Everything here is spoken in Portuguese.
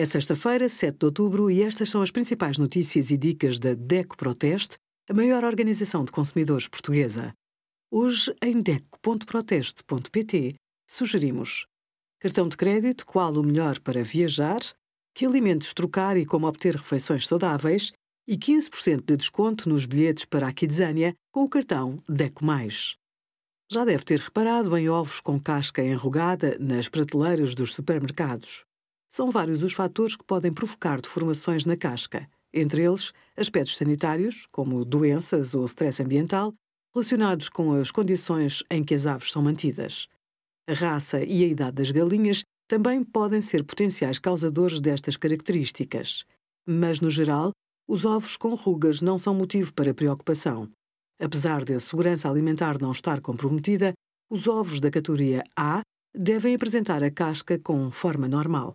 É sexta-feira, 7 de outubro, e estas são as principais notícias e dicas da DECO Proteste, a maior organização de consumidores portuguesa. Hoje, em DECO.proteste.pt, sugerimos cartão de crédito, qual o melhor para viajar, que alimentos trocar e como obter refeições saudáveis e 15% de desconto nos bilhetes para a Kidzania com o cartão DECO+. Já deve ter reparado em ovos com casca enrugada nas prateleiras dos supermercados. São vários os fatores que podem provocar deformações na casca, entre eles aspectos sanitários, como doenças ou stress ambiental, relacionados com as condições em que as aves são mantidas. A raça e a idade das galinhas também podem ser potenciais causadores destas características. Mas, no geral, os ovos com rugas não são motivo para preocupação. Apesar de a segurança alimentar não estar comprometida, os ovos da categoria A devem apresentar a casca com forma normal.